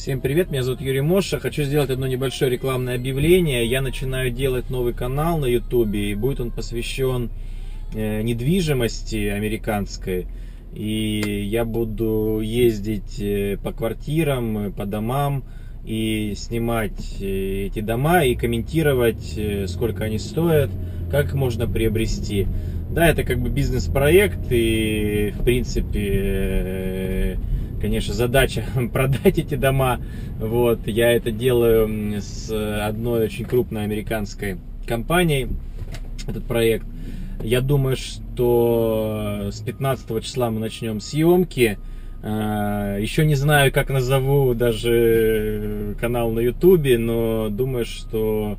Всем привет, меня зовут Юрий Моша. Хочу сделать одно небольшое рекламное объявление. Я начинаю делать новый канал на ютубе, и будет он посвящен э, недвижимости американской. И я буду ездить э, по квартирам, по домам и снимать э, эти дома и комментировать, сколько они стоят, как их можно приобрести. Да, это как бы бизнес-проект, и в принципе конечно, задача продать эти дома. Вот, я это делаю с одной очень крупной американской компанией, этот проект. Я думаю, что с 15 числа мы начнем съемки. А, Еще не знаю, как назову даже канал на ютубе, но думаю, что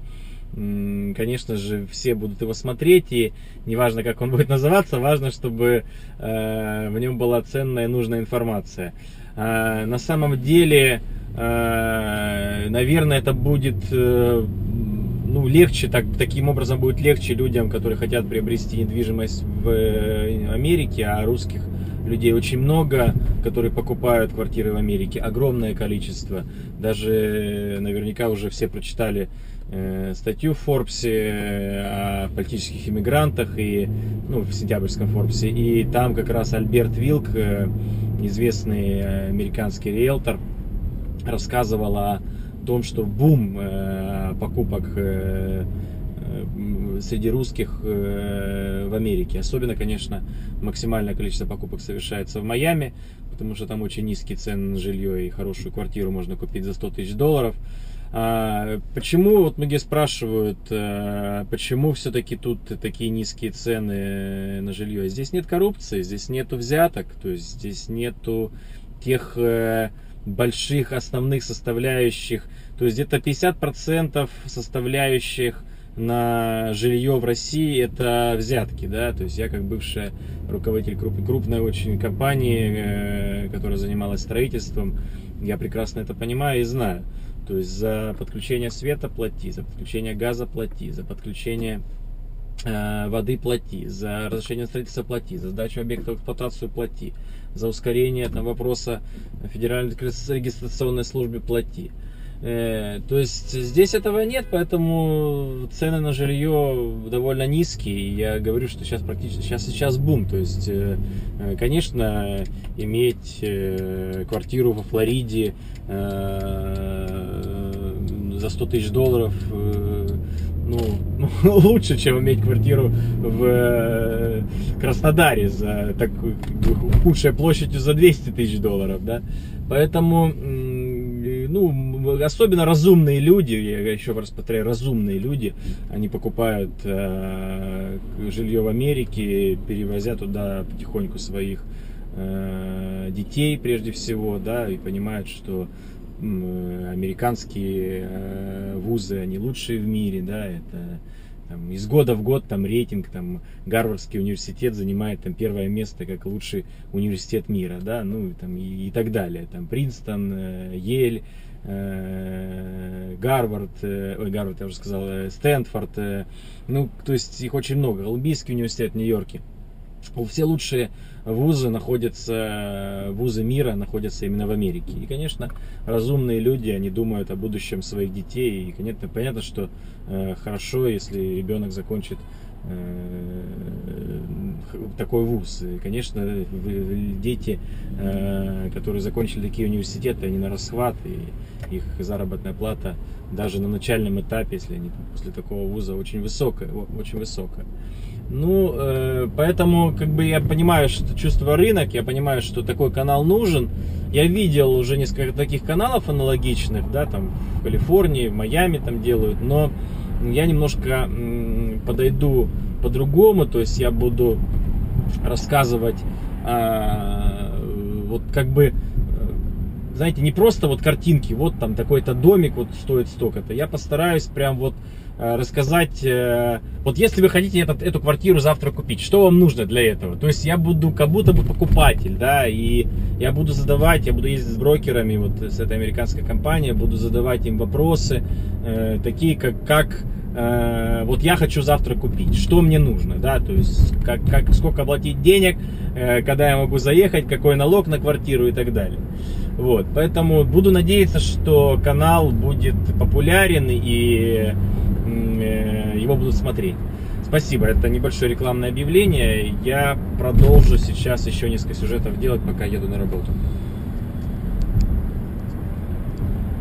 конечно же, все будут его смотреть, и неважно, как он будет называться, важно, чтобы э, в нем была ценная и нужная информация. Э, на самом деле, э, наверное, это будет ну, легче, так, таким образом будет легче людям, которые хотят приобрести недвижимость в Америке, а русских людей очень много, которые покупают квартиры в Америке, огромное количество. Даже наверняка уже все прочитали Э, статью в Forbes э, о политических иммигрантах и ну, в сентябрьском Форбсе. И там как раз Альберт Вилк, э, известный американский риэлтор, рассказывал о том, что бум покупок среди русских Америке. Особенно, конечно, максимальное количество покупок совершается в Майами, потому что там очень низкие цены на жилье и хорошую квартиру можно купить за 100 тысяч долларов. А, почему, вот многие спрашивают, а, почему все-таки тут такие низкие цены на жилье? Здесь нет коррупции, здесь нету взяток, то есть здесь нету тех э, больших основных составляющих, то есть где-то 50% составляющих на жилье в России это взятки, да, то есть я как бывший руководитель крупной, крупной очень компании, э, которая занималась строительством, я прекрасно это понимаю и знаю. То есть за подключение света плати, за подключение газа плати, за подключение э, воды плати, за разрешение строительства плати, за сдачу объекта в эксплуатацию плати, за ускорение там, вопроса федеральной регистрационной службе плати. Э, то есть здесь этого нет, поэтому цены на жилье довольно низкие. Я говорю, что сейчас практически сейчас сейчас бум. То есть, э, э конечно, иметь квартиру во Флориде за 100 тысяч долларов э, ну, лучше, чем иметь квартиру в Краснодаре за такую худшей площадью за 200 тысяч долларов, да. Поэтому ну, особенно разумные люди, я еще раз повторяю, разумные люди, они покупают э, жилье в Америке, перевозя туда потихоньку своих э, детей прежде всего, да, и понимают, что э, американские э, вузы, они лучшие в мире, да, это там, из года в год там рейтинг, там, Гарвардский университет занимает там первое место как лучший университет мира, да, ну, там, и, и так далее, там, Принстон, э, Ель, э, Гарвард, э, ой, Гарвард, я уже сказал, Стэнфорд, ну, то есть их очень много, Колумбийский университет в Нью-Йорке, все лучшие вузы находятся, вузы мира находятся именно в Америке. И, конечно, разумные люди, они думают о будущем своих детей. И, конечно, понятно, что э, хорошо, если ребенок закончит э, такой вуз. И, конечно, дети, э, которые закончили такие университеты, они на расхват, и их заработная плата даже на начальном этапе, если они после такого вуза, очень высокая, очень высокая. Ну, э, поэтому, как бы, я понимаю, что чувство рынок, я понимаю, что такой канал нужен. Я видел уже несколько таких каналов аналогичных, да, там, в Калифорнии, в Майами там делают, но я немножко подойду по-другому, то есть я буду рассказывать, а, вот, как бы, э, знаете, не просто вот картинки, вот там такой-то домик вот стоит столько-то. Я постараюсь прям вот Э, рассказать, э, вот если вы хотите этот, эту квартиру завтра купить, что вам нужно для этого? То есть я буду как будто бы покупатель, да, и я буду задавать, я буду ездить с брокерами, вот с этой американской компанией, буду задавать им вопросы, э, такие как, как э, вот я хочу завтра купить, что мне нужно, да, то есть как, как, сколько платить денег, э, когда я могу заехать, какой налог на квартиру и так далее. Вот, поэтому буду надеяться, что канал будет популярен и э, его будут смотреть. Спасибо, это небольшое рекламное объявление. Я продолжу сейчас еще несколько сюжетов делать, пока еду на работу.